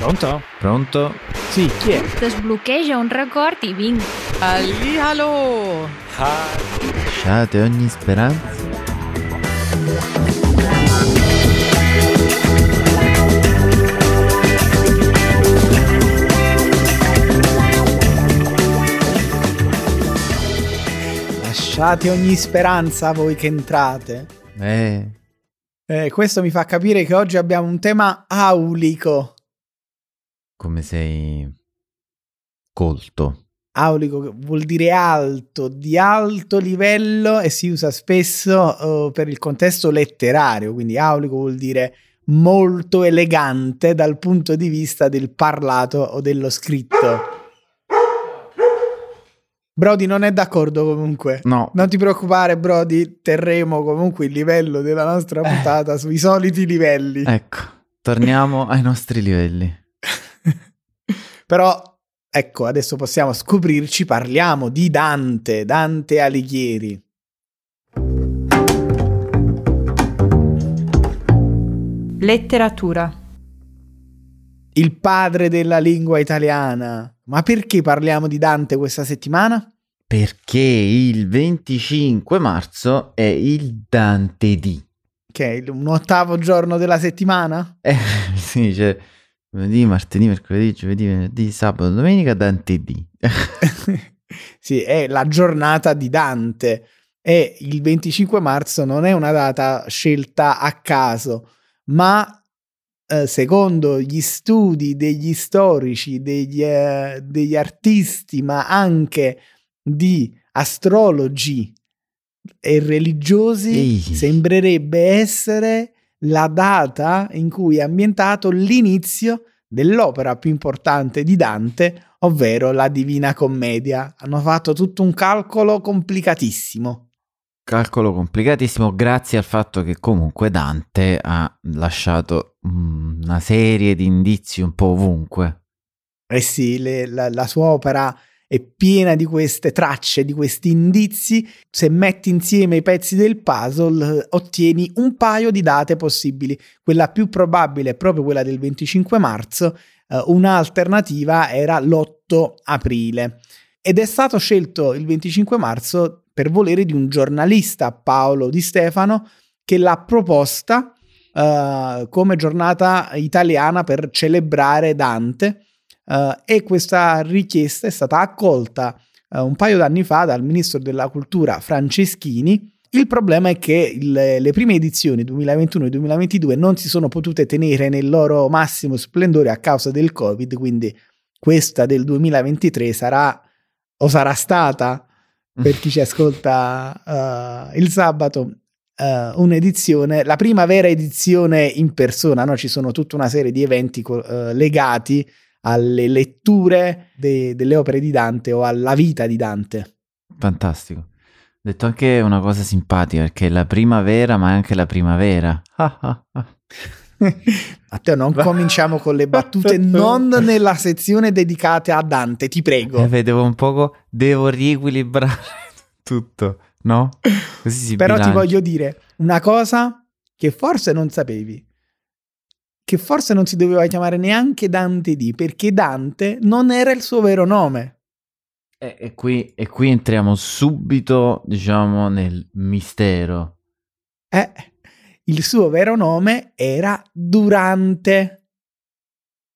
Pronto? Pronto? Sì, chi è? Sbloccheggia un record i vinc. Hallihallo! Lasciate ogni speranza. Lasciate ogni speranza voi che entrate. Eh, Eh, questo mi fa capire che oggi abbiamo un tema aulico. Come sei colto. Aulico vuol dire alto, di alto livello e si usa spesso eh, per il contesto letterario, quindi aulico vuol dire molto elegante dal punto di vista del parlato o dello scritto. Brody non è d'accordo comunque. No, Non ti preoccupare, Brody, terremo comunque il livello della nostra puntata sui soliti livelli. ecco, torniamo ai nostri livelli. Però, ecco, adesso possiamo scoprirci, parliamo di Dante, Dante Alighieri. Letteratura. Il padre della lingua italiana. Ma perché parliamo di Dante questa settimana? Perché il 25 marzo è il Dante D. Che è il- un ottavo giorno della settimana? Eh, sì, c'è lunedì, martedì, mercoledì, giovedì, venerdì, sabato, domenica, Dante D. sì, è la giornata di Dante. E il 25 marzo non è una data scelta a caso, ma eh, secondo gli studi degli storici, degli, eh, degli artisti, ma anche di astrologi e religiosi, Ehi. sembrerebbe essere la data in cui è ambientato l'inizio dell'opera più importante di Dante, ovvero la Divina Commedia. Hanno fatto tutto un calcolo complicatissimo. Calcolo complicatissimo grazie al fatto che comunque Dante ha lasciato mm, una serie di indizi un po' ovunque. Eh sì, le- la, la sua opera è piena di queste tracce, di questi indizi. Se metti insieme i pezzi del puzzle, ottieni un paio di date possibili. Quella più probabile è proprio quella del 25 marzo, eh, un'alternativa era l'8 aprile. Ed è stato scelto il 25 marzo per volere di un giornalista, Paolo Di Stefano, che l'ha proposta eh, come giornata italiana per celebrare Dante. Eh, e questa richiesta è stata accolta eh, un paio d'anni fa dal ministro della cultura Franceschini. Il problema è che il- le prime edizioni 2021 e 2022 non si sono potute tenere nel loro massimo splendore a causa del Covid, quindi questa del 2023 sarà o sarà stata per chi ci ascolta eh, il sabato eh, un'edizione, la prima vera edizione in persona, no? ci sono tutta una serie di eventi co- eh, legati alle letture de- delle opere di Dante o alla vita di Dante. Fantastico. Detto anche una cosa simpatica perché è la primavera ma è anche la primavera. Ah, ah, ah. Matteo, non cominciamo con le battute, non nella sezione dedicata a Dante, ti prego. Eh, vedevo un poco, devo riequilibrare tutto, no? Così si Però ti bilancia. voglio dire una cosa che forse non sapevi. Che forse non si doveva chiamare neanche Dante D, perché Dante non era il suo vero nome. E, e qui, e qui entriamo subito, diciamo, nel mistero. Eh, il suo vero nome era Durante,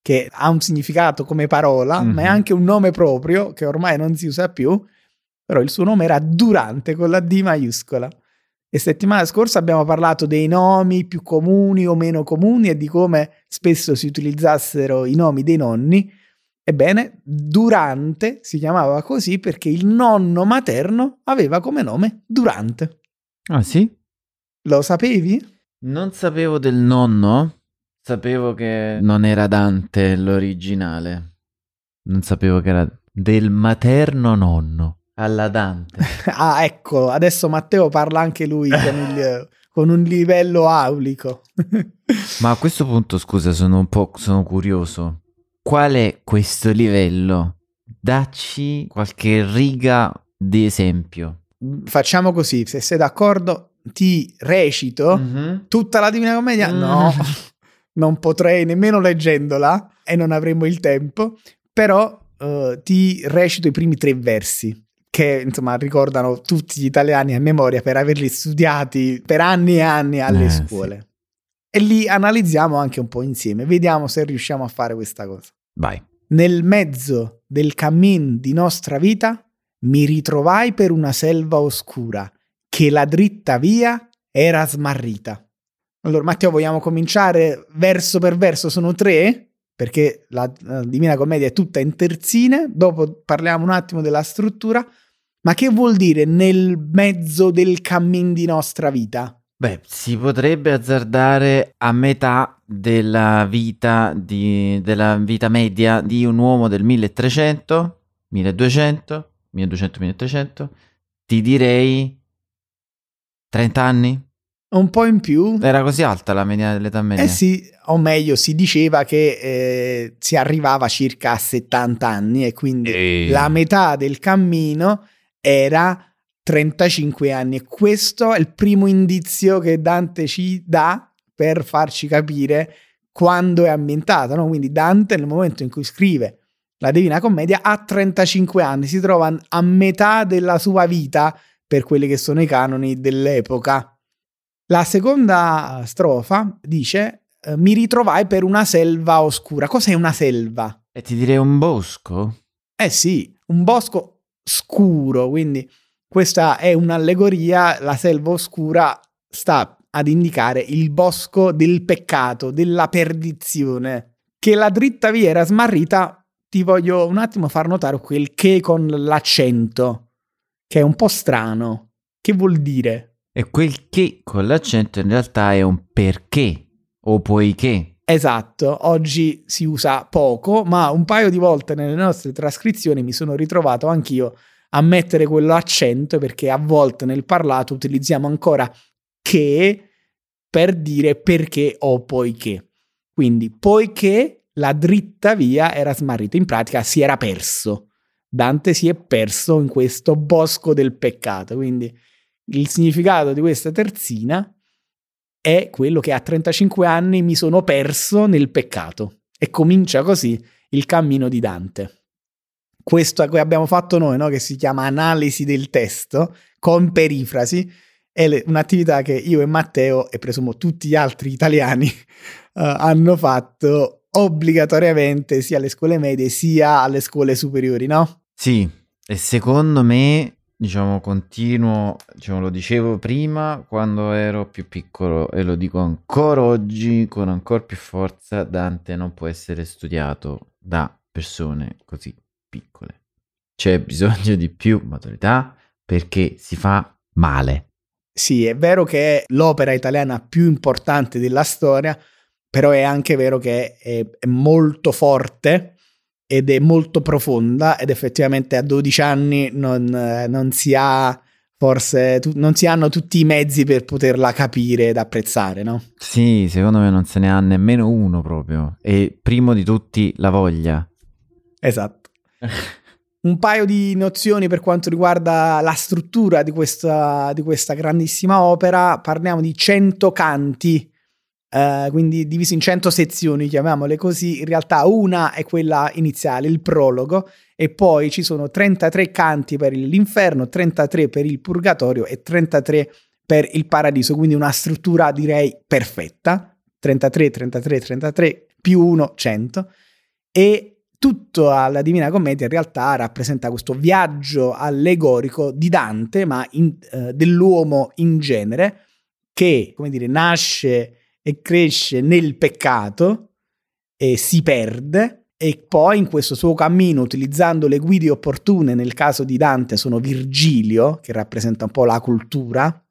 che ha un significato come parola, ma è Mhm. anche un nome proprio, che ormai non si usa più, però il suo nome era Durante con la D maiuscola. E settimana scorsa abbiamo parlato dei nomi più comuni o meno comuni e di come spesso si utilizzassero i nomi dei nonni. Ebbene, Durante si chiamava così perché il nonno materno aveva come nome Durante. Ah sì? Lo sapevi? Non sapevo del nonno, sapevo che non era Dante l'originale. Non sapevo che era del materno nonno, alla Dante. Ah, ecco, adesso Matteo parla anche lui con, il- con un livello aulico. Ma a questo punto, scusa, sono un po' sono curioso. Qual è questo livello? Dacci qualche riga di esempio. Facciamo così, se sei d'accordo, ti recito Mhm. tutta la Divina Commedia? Mm. No, non potrei nemmeno leggendola e non avremmo il tempo, però uh, ti recito i primi tre versi che insomma ricordano tutti gli italiani a memoria per averli studiati per anni e anni alle Eh, scuole. E li analizziamo anche un po' insieme, vediamo se riusciamo a fare questa cosa. Vai. Nel mezzo del cammin di nostra vita mi ritrovai per una selva oscura che la dritta via era smarrita. Allora, Matteo, vogliamo cominciare verso per verso? Sono tre, perché la, la Divina Commedia è tutta in terzine, dopo parliamo un attimo della struttura. Ma che vuol dire nel mezzo del cammin di nostra vita? Beh, si potrebbe azzardare a metà della vita, di- della vita media di un uomo del 1300, 1200, 1200-1300. Ti direi 30 anni? Un po' in più. Era così alta la media dell'età media? Eh sì, o meglio, si diceva che eh, si arrivava circa a 70 anni e quindi Eh. la metà del cammino era 35 anni. E questo è il primo indizio che Dante ci dà per farci capire quando è ambientata. No? Quindi Dante nel momento in cui scrive la Divina Commedia ha 35 anni, si trova a metà della sua vita per quelli che sono i canoni dell'epoca. La seconda strofa dice eh, mi ritrovai per una selva oscura. Cos'è una selva? E ti direi un bosco? Eh sì, un bosco scuro, quindi questa è un'allegoria, la selva oscura sta ad indicare il bosco del peccato, della perdizione. Che la dritta via era smarrita, ti voglio un attimo far notare quel che con l'accento, che è un po' strano. Che vuol dire? E quel che con l'accento in realtà è un perché o poiché. Esatto, oggi si usa poco, ma un paio di volte nelle nostre trascrizioni mi sono ritrovato anch'io a mettere quell'accento perché a volte nel parlato utilizziamo ancora che per dire perché o poiché. Quindi, poiché la dritta via era smarrita, in pratica si era perso. Dante si è perso in questo bosco del peccato, quindi il significato di questa terzina è quello che a 35 anni mi sono perso nel peccato. E comincia così il cammino di Dante. Questo che abbiamo fatto noi, no? che si chiama analisi del testo con perifrasi, è un'attività che io e Matteo, e presumo tutti gli altri italiani, eh, hanno fatto obbligatoriamente sia alle scuole medie sia alle scuole superiori, no? Sì, e secondo me, diciamo, continuo, diciamo, lo dicevo prima quando ero più piccolo e lo dico ancora oggi con ancora più forza, Dante non può essere studiato da persone così piccole. C'è bisogno di più maturità perché si fa male. Sì, è vero che è l'opera italiana più importante della storia, però è anche vero che è, è molto forte ed è molto profonda ed effettivamente a 12 anni non, eh, non si ha forse tu- non si hanno tutti i mezzi per poterla capire ed apprezzare, no? Sì, secondo me non se ne ha nemmeno uno proprio. E primo di tutti la voglia. Esatto. Un paio di nozioni per quanto riguarda la struttura di questa, di questa grandissima opera. Parliamo di 100 canti, eh, quindi divisi in 100 sezioni, chiamiamole così. In realtà una è quella iniziale, il prologo, e poi ci sono 33 canti per l'inferno, 33 per il purgatorio e 33 per il paradiso. Quindi una struttura direi perfetta. 33, 33, 33 più 1, 100. E tutto alla Divina Commedia in realtà rappresenta questo viaggio allegorico di Dante, ma in- eh, dell'uomo in genere, che, come dire, nasce e cresce nel peccato e si perde e poi in questo suo cammino, utilizzando le guide opportune, nel caso di Dante sono Virgilio, che rappresenta un po' la cultura,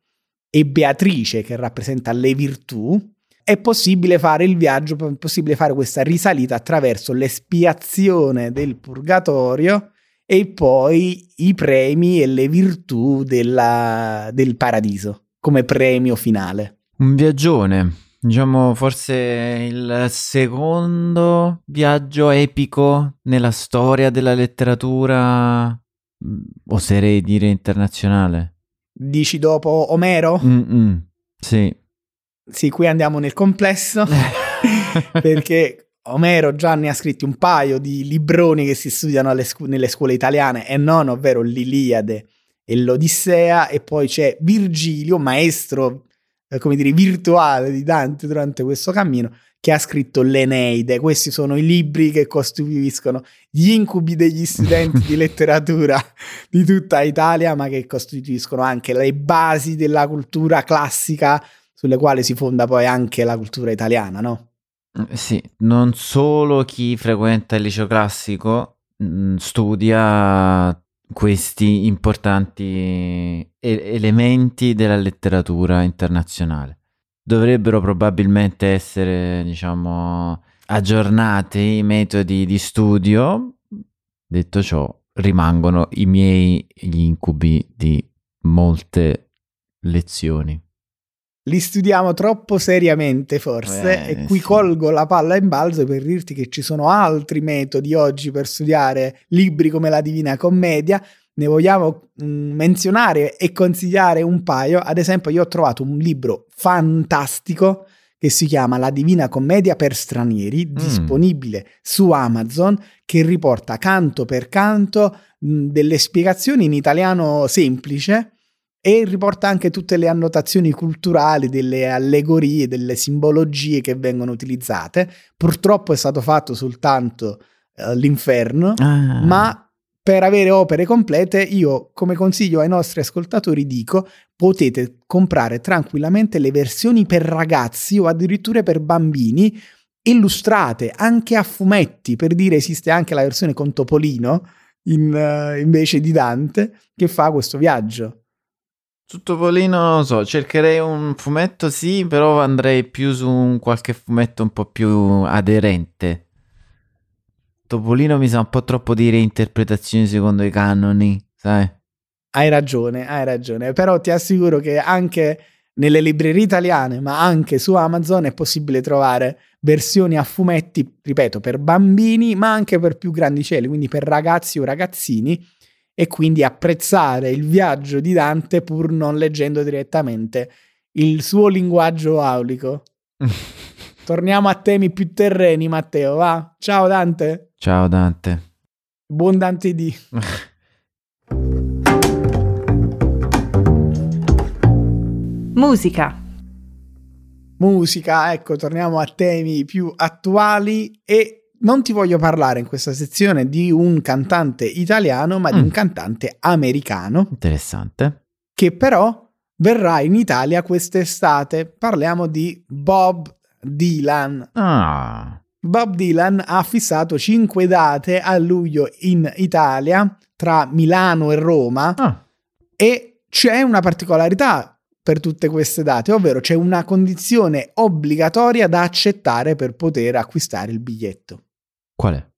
e Beatrice, che rappresenta le virtù, è possibile fare il viaggio, è possibile fare questa risalita attraverso l'espiazione del purgatorio e poi i premi e le virtù della- del paradiso come premio finale. Un viaggione, diciamo forse il secondo viaggio epico nella storia della letteratura, mm, oserei dire internazionale. Dici dopo Omero? Mm-mm, sì. Sì, qui andiamo nel complesso. perché Omero già ne ha scritti un paio di libroni che si studiano scu- nelle scuole italiane e non, ovvero l'Iliade e l'Odissea, e poi c'è Virgilio, maestro, eh, come dire, virtuale di Dante durante questo cammino, che ha scritto l'Eneide. Questi sono i libri che costituiscono gli incubi degli studenti di letteratura di tutta Italia, ma che costituiscono anche le basi della cultura classica sulle quali si fonda poi anche la cultura italiana, no? Mm, sì, non solo chi frequenta il liceo classico mm, studia questi importanti elementi della letteratura internazionale. Dovrebbero probabilmente essere, diciamo, aggiornati i metodi di studio. Detto ciò, rimangono i miei gli incubi di molte lezioni li studiamo troppo seriamente forse eh, e qui sì. colgo la palla in balzo per dirti che ci sono altri metodi oggi per studiare libri come la Divina Commedia ne vogliamo mh, mm, menzionare e consigliare un paio ad esempio io ho trovato un libro fantastico che si chiama La Divina Commedia per stranieri, mm. disponibile su Amazon, che riporta canto per canto mh, mm, delle spiegazioni in italiano semplice e riporta anche tutte le annotazioni culturali, delle allegorie, delle simbologie che vengono utilizzate. Purtroppo è stato fatto soltanto uh, l'inferno, ah. ma per avere opere complete io come consiglio ai nostri ascoltatori dico potete comprare tranquillamente le versioni per ragazzi o addirittura per bambini illustrate anche a fumetti per dire esiste anche la versione con Topolino in, uh, invece di Dante che fa questo viaggio su Topolino non lo so, cercherei un fumetto sì, però andrei più su un qualche fumetto un po' più aderente. Topolino mi sa un po' troppo di reinterpretazioni secondo i canoni, sai? Hai ragione, hai ragione, però ti assicuro che anche nelle librerie italiane, ma anche su Amazon è possibile trovare versioni a fumetti, ripeto, per bambini, ma anche per più grandicelli, quindi per ragazzi o ragazzini e quindi apprezzare il viaggio di Dante pur non leggendo direttamente il suo linguaggio aulico. Torniamo a temi più terreni, Matteo, va? Ciao Dante. Ciao Dante. Buon Dante D. Musica. Musica, ecco, torniamo a temi più attuali e non ti voglio parlare in questa sezione di un cantante italiano, ma mm. di un cantante americano. Interessante. Che però verrà in Italia quest'estate. Parliamo di Bob Dylan. Ah. Bob Dylan ha fissato cinque date a luglio in Italia, tra Milano e Roma, ah. e c'è una particolarità per tutte queste date, ovvero c'è una condizione obbligatoria da accettare per poter acquistare il biglietto. Qual è?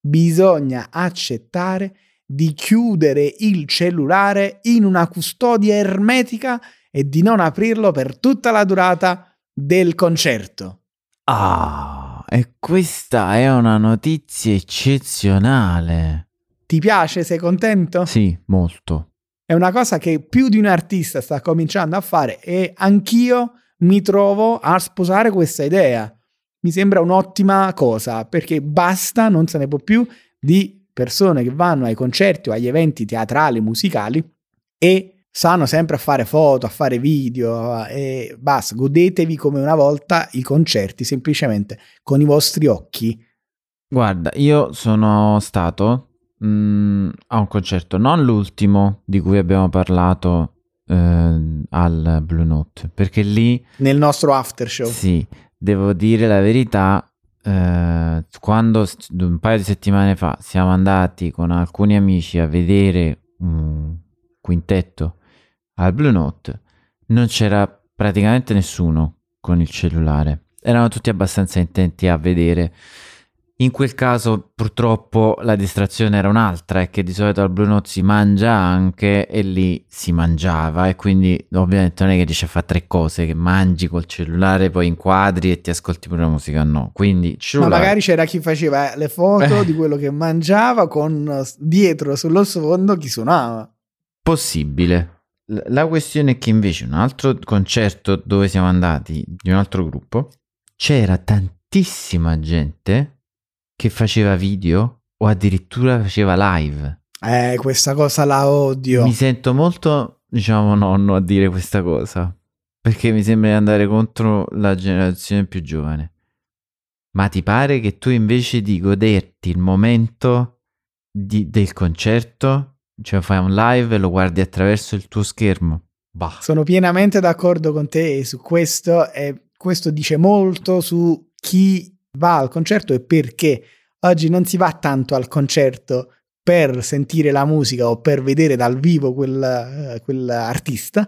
Bisogna accettare di chiudere il cellulare in una custodia ermetica e di non aprirlo per tutta la durata del concerto. Ah, e questa è una notizia eccezionale. Ti piace? Sei contento? Sì, molto. È una cosa che più di un artista sta cominciando a fare e anch'io mi trovo a sposare questa idea mi sembra un'ottima cosa perché basta, non se ne può più, di persone che vanno ai concerti o agli eventi teatrali, musicali e sanno sempre a fare foto, a fare video e basta, godetevi come una volta i concerti semplicemente con i vostri occhi. Guarda, io sono stato mh, mm, a un concerto, non l'ultimo di cui abbiamo parlato eh, al Blue Note, perché lì... Nel nostro after show. Sì, devo dire la verità, eh, quando un paio di settimane fa siamo andati con alcuni amici a vedere un quintetto al Blue Note, non c'era praticamente nessuno con il cellulare. Erano tutti abbastanza intenti a vedere in quel caso purtroppo la distrazione era un'altra, è che di solito al Blue Note si mangia anche e lì si mangiava e quindi ovviamente non è che riesci a fare tre cose, che mangi col cellulare, poi inquadri e ti ascolti pure la musica, no. Quindi cellulare... Ma magari c'era chi faceva le foto di quello che mangiava con dietro sullo sfondo chi suonava. Possibile. La questione è che invece un altro concerto dove siamo andati, di un altro gruppo, c'era tantissima gente che faceva video o addirittura faceva live. Eh, questa cosa la odio. Mi sento molto, diciamo, nonno a dire questa cosa. Perché mi sembra di andare contro la generazione più giovane. Ma ti pare che tu invece di goderti il momento di- del concerto, cioè fai un live e lo guardi attraverso il tuo schermo? Bah. Sono pienamente d'accordo con te su questo e questo dice molto su chi va al concerto e perché. Oggi non si va tanto al concerto per sentire la musica o per vedere dal vivo quel, eh, quell'artista,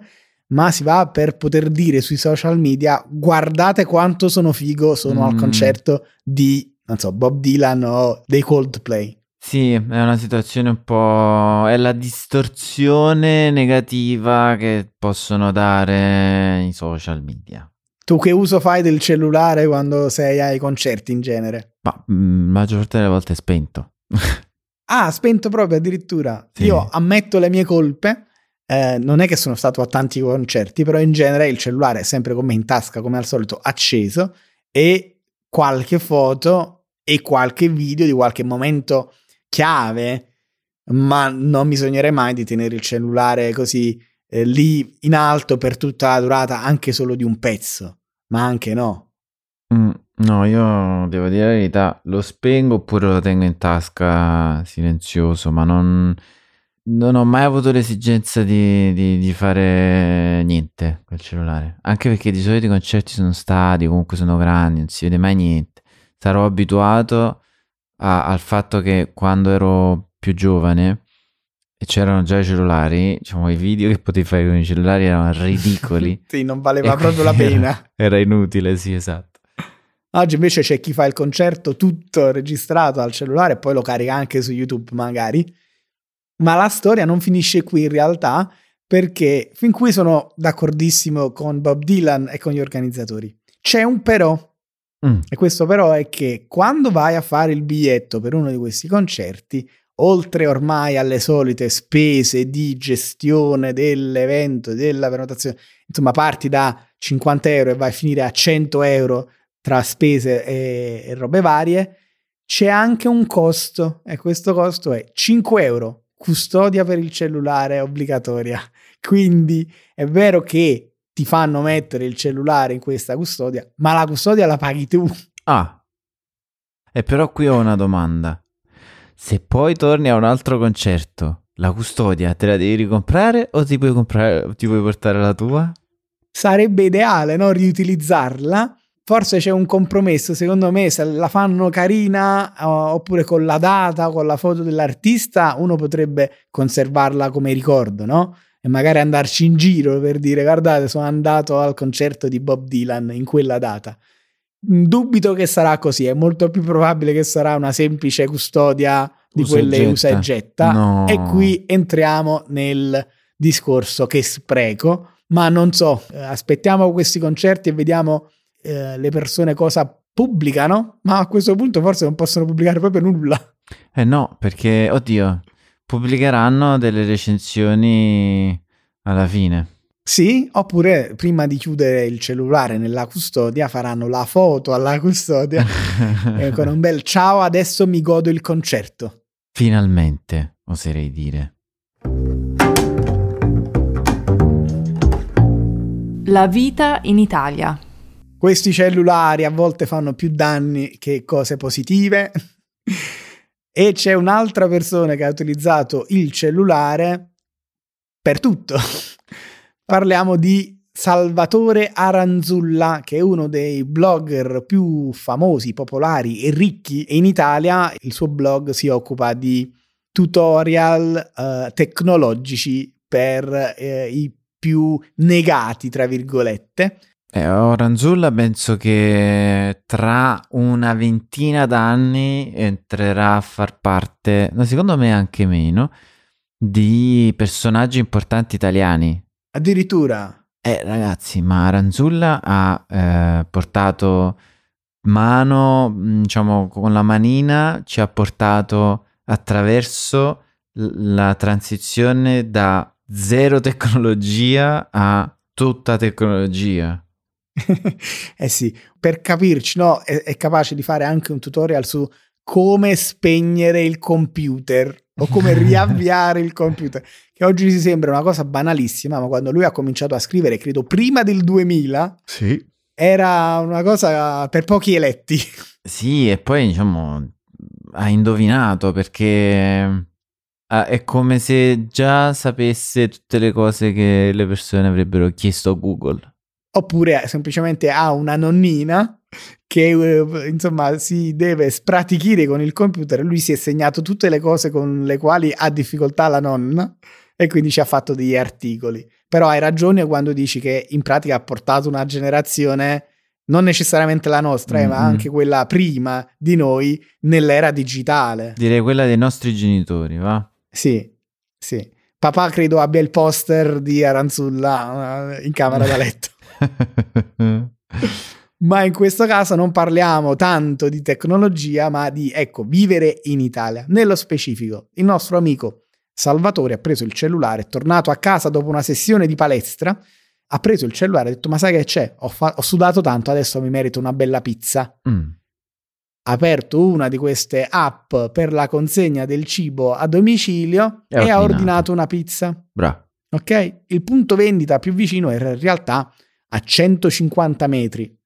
ma si va per poter dire sui social media guardate quanto sono figo, sono al Mm. concerto di, non so, Bob Dylan o dei Coldplay. Sì, è una situazione un po'... è la distorsione negativa che possono dare i social media. Tu che uso fai del cellulare quando sei ai concerti in genere? Ma mm, la maggior parte delle volte è spento. Ah, spento proprio addirittura. Sì. Io ammetto le mie colpe. eh, non è che sono stato a tanti concerti, però in genere il cellulare è sempre con me in tasca, come al solito, acceso e qualche foto e qualche video di qualche momento chiave, ma non bisognerebbe mai di tenere il cellulare così eh, lì in alto per tutta la durata, anche solo di un pezzo, ma anche no. Mm, no, io devo dire la verità, lo spengo oppure lo tengo in tasca silenzioso, ma non, non ho mai avuto l'esigenza di, di- di fare niente col cellulare. Anche perché di solito i concerti sono stati, comunque sono grandi, non si vede mai niente. Sarò abituato a- al fatto che quando ero più giovane c'erano già i cellulari, diciamo, i video che potevi fare con i cellulari erano ridicoli. sì, non valeva proprio la pena. Era, era inutile, sì, esatto. Oggi invece c'è chi fa il concerto tutto registrato al cellulare e poi lo carica anche su YouTube magari. Ma la storia non finisce qui in realtà perché fin qui sono d'accordissimo con Bob Dylan e con gli organizzatori. C'è un però Mm. e questo però è che quando vai a fare il biglietto per uno di questi concerti, oltre ormai alle solite spese di gestione dell'evento, della prenotazione, insomma parti da 50 euro e vai a finire a 100 euro tra spese e, e robe varie, c'è anche un costo e questo costo è 5 euro, custodia per il cellulare obbligatoria. Quindi è vero che ti fanno mettere il cellulare in questa custodia, ma la custodia la paghi tu. Ah, e però qui ho una domanda. Se poi torni a un altro concerto, la custodia te la devi ricomprare o ti puoi, comprare, ti puoi portare la tua? Sarebbe ideale no? riutilizzarla. Forse c'è un compromesso, secondo me, se la fanno carina oppure con la data, con la foto dell'artista, uno potrebbe conservarla come ricordo, no? E magari andarci in giro per dire guardate, sono andato al concerto di Bob Dylan in quella data. Dubito che sarà così, è molto più probabile che sarà una semplice custodia di Usa quelle usa e getta. No. E qui entriamo nel discorso che spreco, ma non so, eh, aspettiamo questi concerti e vediamo eh, le persone cosa pubblicano, ma a questo punto forse non possono pubblicare proprio nulla. Eh no, perché, oddio, pubblicheranno delle recensioni alla fine. Sì, oppure prima di chiudere il cellulare nella custodia faranno la foto alla custodia e con un bel ciao, adesso mi godo il concerto. Finalmente, oserei dire. La vita in Italia. Questi cellulari a volte fanno più danni che cose positive. e c'è un'altra persona che ha utilizzato il cellulare per tutto. Parliamo di Salvatore Aranzulla, che è uno dei blogger più famosi, popolari e ricchi in Italia. Il suo blog si occupa di tutorial eh, tecnologici per eh, i più negati, tra virgolette. Eh, Oranzulla penso che tra una ventina d'anni entrerà a far parte, no, secondo me anche meno, di personaggi importanti italiani. Addirittura Eh, ragazzi, ma Aranzulla ha eh, portato mano, diciamo, con la manina, ci ha portato attraverso la transizione da zero tecnologia a tutta tecnologia. eh sì, per capirci, no, è, è capace di fare anche un tutorial su come spegnere il computer o come riavviare il computer, che oggi si sembra una cosa banalissima, ma quando lui ha cominciato a scrivere, credo prima del 2000, Sì. era una cosa per pochi eletti. Sì, e poi diciamo ha indovinato perché ah, è come se già sapesse tutte le cose che le persone avrebbero chiesto a Google. Oppure semplicemente ha una nonnina che eh, insomma si deve spratichire con il computer. Lui si è segnato tutte le cose con le quali ha difficoltà la nonna e quindi ci ha fatto degli articoli. Però hai ragione quando dici che in pratica ha portato una generazione, non necessariamente la nostra, eh, ma anche quella prima di noi, nell'era digitale. Direi quella dei nostri genitori, va? Sì, sì. Papà credo abbia il poster di Aranzulla eh, in camera da letto. Ma in questo caso non parliamo tanto di tecnologia, ma di, ecco, vivere in Italia. Nello specifico, il nostro amico Salvatore ha preso il cellulare, è tornato a casa dopo una sessione di palestra, ha preso il cellulare e ha detto, ma sai che c'è? Ho, fa- ho sudato tanto, adesso mi merito una bella pizza. Mm. Ha aperto una di queste app per la consegna del cibo a domicilio E e, ha ordinato una pizza. Bra. Ok? Il punto vendita più vicino era in realtà a 150 metri.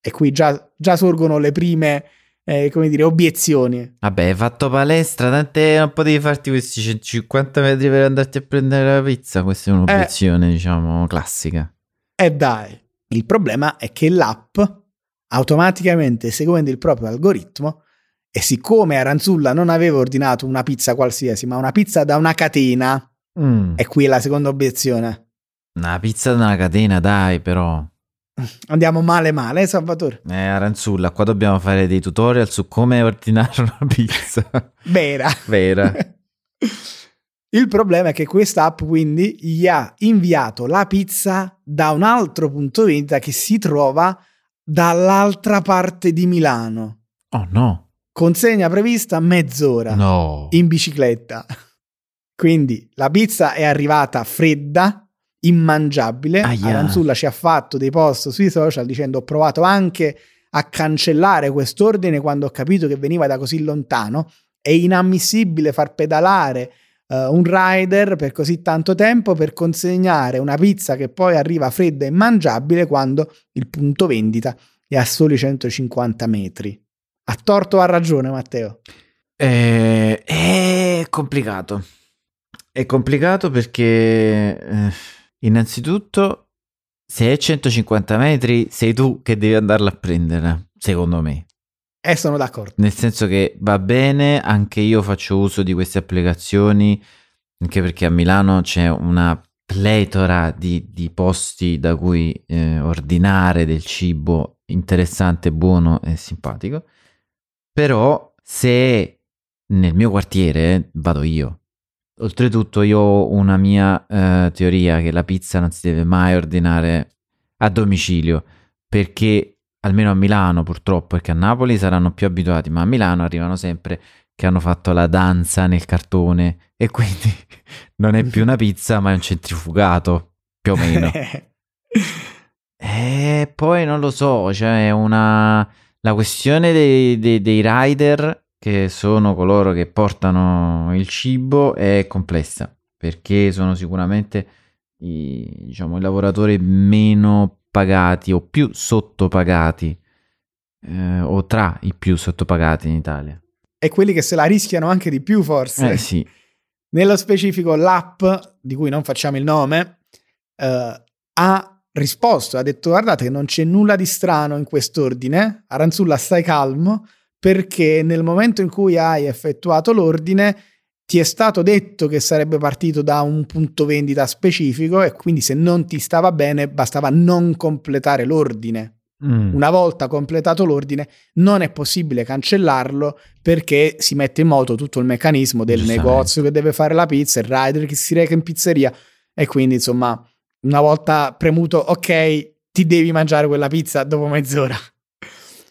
E qui già, già sorgono le prime, eh, come dire, obiezioni. Vabbè, hai fatto palestra, tante non potevi farti questi 150 metri per andarti a prendere la pizza. Questa è un'obiezione, diciamo, classica. E dai, il problema è che l'app, automaticamente seguendo il proprio algoritmo, e siccome Aranzulla non aveva ordinato una pizza qualsiasi, ma una pizza da una catena, Mm. e qui è la seconda obiezione. Una pizza da una catena, dai, però. Andiamo male male, eh, Salvatore? Eh, Aranzulla, qua dobbiamo fare dei tutorial su come ordinare una pizza. Vera. Vera. Il problema è che questa app quindi gli ha inviato la pizza da un altro punto vendita che si trova dall'altra parte di Milano. Oh no. Consegna prevista mezz'ora No. in bicicletta. Quindi la pizza è arrivata fredda, immangiabile. Aia. Aranzulla ci ha fatto dei post sui social dicendo ho provato anche a cancellare quest'ordine quando ho capito che veniva da così lontano. È inammissibile far pedalare eh, un rider per così tanto tempo per consegnare una pizza che poi arriva fredda e immangiabile quando il punto vendita è a soli 150 metri. Ha torto o ha ragione, Matteo? Eh, è complicato. È complicato perché, eh, innanzitutto, se è 150 metri, sei tu che devi andarla a prendere, secondo me. E sono d'accordo. Nel senso che va bene, anche io faccio uso di queste applicazioni, anche perché a Milano c'è una pletora di, di posti da cui eh, ordinare del cibo interessante, buono e simpatico. Però se nel mio quartiere eh, vado io. Oltretutto io ho una mia eh, teoria che la pizza non si deve mai ordinare a domicilio perché almeno a Milano purtroppo, perché a Napoli saranno più abituati, ma a Milano arrivano sempre che hanno fatto la danza nel cartone e quindi non è più una pizza ma è un centrifugato, più o meno. E poi non lo so, cioè è una... La questione dei, dei- dei rider, che sono coloro che portano il cibo, è complessa, perché sono sicuramente i, diciamo, i lavoratori meno pagati o più sottopagati, eh, o tra i più sottopagati in Italia. e quelli che se la rischiano anche di più, forse. Eh sì, Nello specifico, l'app, di cui non facciamo il nome, eh, ha risposto, ha detto guardate che non c'è nulla di strano in quest'ordine, Aranzulla stai calmo, perché nel momento in cui hai effettuato l'ordine ti è stato detto che sarebbe partito da un punto vendita specifico e quindi se non ti stava bene bastava non completare l'ordine. Mm. Una volta completato l'ordine, non è possibile cancellarlo perché si mette in moto tutto il meccanismo del negozio che deve fare la pizza, il rider che si reca in pizzeria e quindi insomma, una volta premuto ok, ti devi mangiare quella pizza dopo mezz'ora.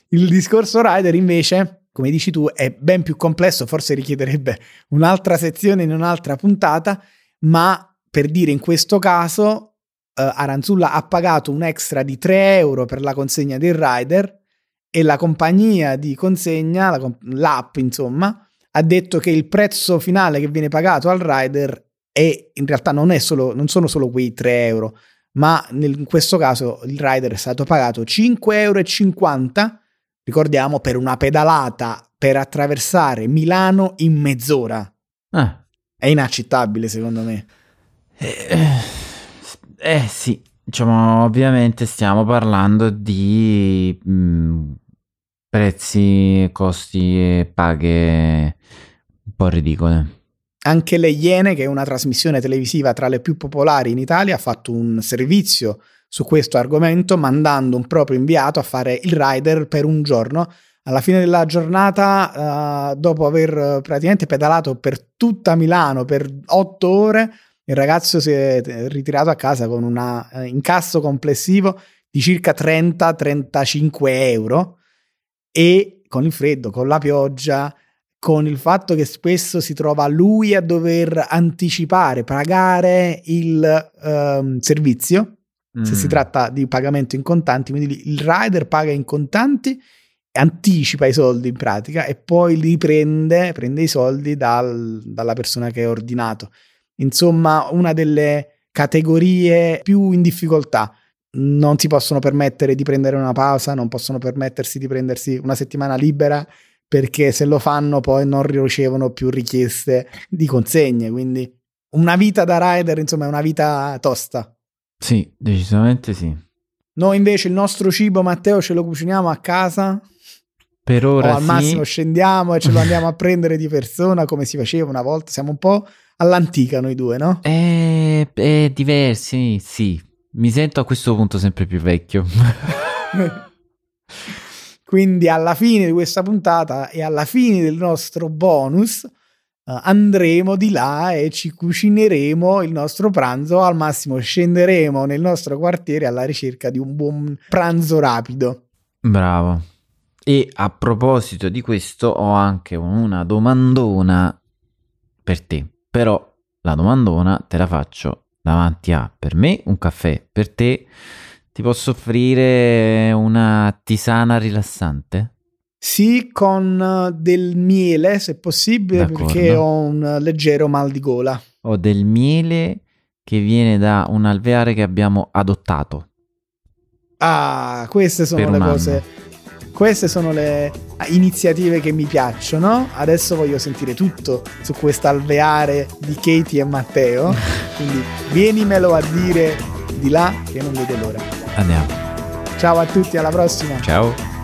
Il discorso rider invece, come dici tu, è ben più complesso, forse richiederebbe un'altra sezione in un'altra puntata, ma per dire in questo caso Aranzulla ha pagato un extra di 3 euro per la consegna del rider e la compagnia di consegna, la, l'app insomma, ha detto che il prezzo finale che viene pagato al rider è in realtà non, solo, non sono solo quei 3 euro, ma nel, in questo caso il rider è stato pagato 5,50 euro, ricordiamo, per una pedalata per attraversare Milano in mezz'ora. Ah. È inaccettabile secondo me. Eh, eh sì, diciamo, ovviamente stiamo parlando di mh, mm, prezzi, costi e paghe un po' ridicole. Anche Le Iene, che è una trasmissione televisiva tra le più popolari in Italia, ha fatto un servizio su questo argomento mandando un proprio inviato a fare il rider per un giorno. Alla fine della giornata, uh, dopo aver praticamente pedalato per tutta Milano per otto ore, il ragazzo si è ritirato a casa con un uh, incasso complessivo di circa 30-35 euro e con il freddo, con la pioggia, con il fatto che spesso si trova lui a dover anticipare, pagare il um, servizio, mm. se si mm. tratta di pagamento in contanti, quindi il rider paga in contanti, anticipa i soldi in pratica e poi li prende, prende i soldi dal, dalla persona che ha ordinato. Insomma, una delle categorie più in difficoltà. Non si possono permettere di prendere una pausa, non possono permettersi di prendersi una settimana libera perché se lo fanno poi non ricevono più richieste di consegne, quindi una vita da rider, insomma, è una vita tosta. Sì, decisamente sì. Noi invece il nostro cibo, Matteo, ce lo cuciniamo a casa. Per ora o al sì. massimo scendiamo e ce lo andiamo a prendere di persona come si faceva una volta. Siamo un po' all'antica noi due, no? È, è diversi, sì. Mi sento a questo punto sempre più vecchio. Quindi alla fine di questa puntata e alla fine del nostro bonus uh, andremo di là e ci cucineremo il nostro pranzo, al massimo scenderemo nel nostro quartiere alla ricerca di un buon pranzo rapido. Bravo. E a proposito di questo ho anche una domandona per te, però la domandona te la faccio davanti a per me un caffè, per te ti posso offrire una tisana rilassante? Sì, con eh, del miele, se possibile, D'accordo. perché ho un leggero mal di gola. Ho del miele che viene da un alveare che abbiamo adottato. Ah, queste sono le cose. Queste sono le iniziative che mi piacciono. Adesso voglio sentire tutto su quest'alveare di Katie e Matteo. Quindi vienimelo a dire di là che non vedo l'ora. Andiamo. Ciao a tutti, alla prossima. Ciao.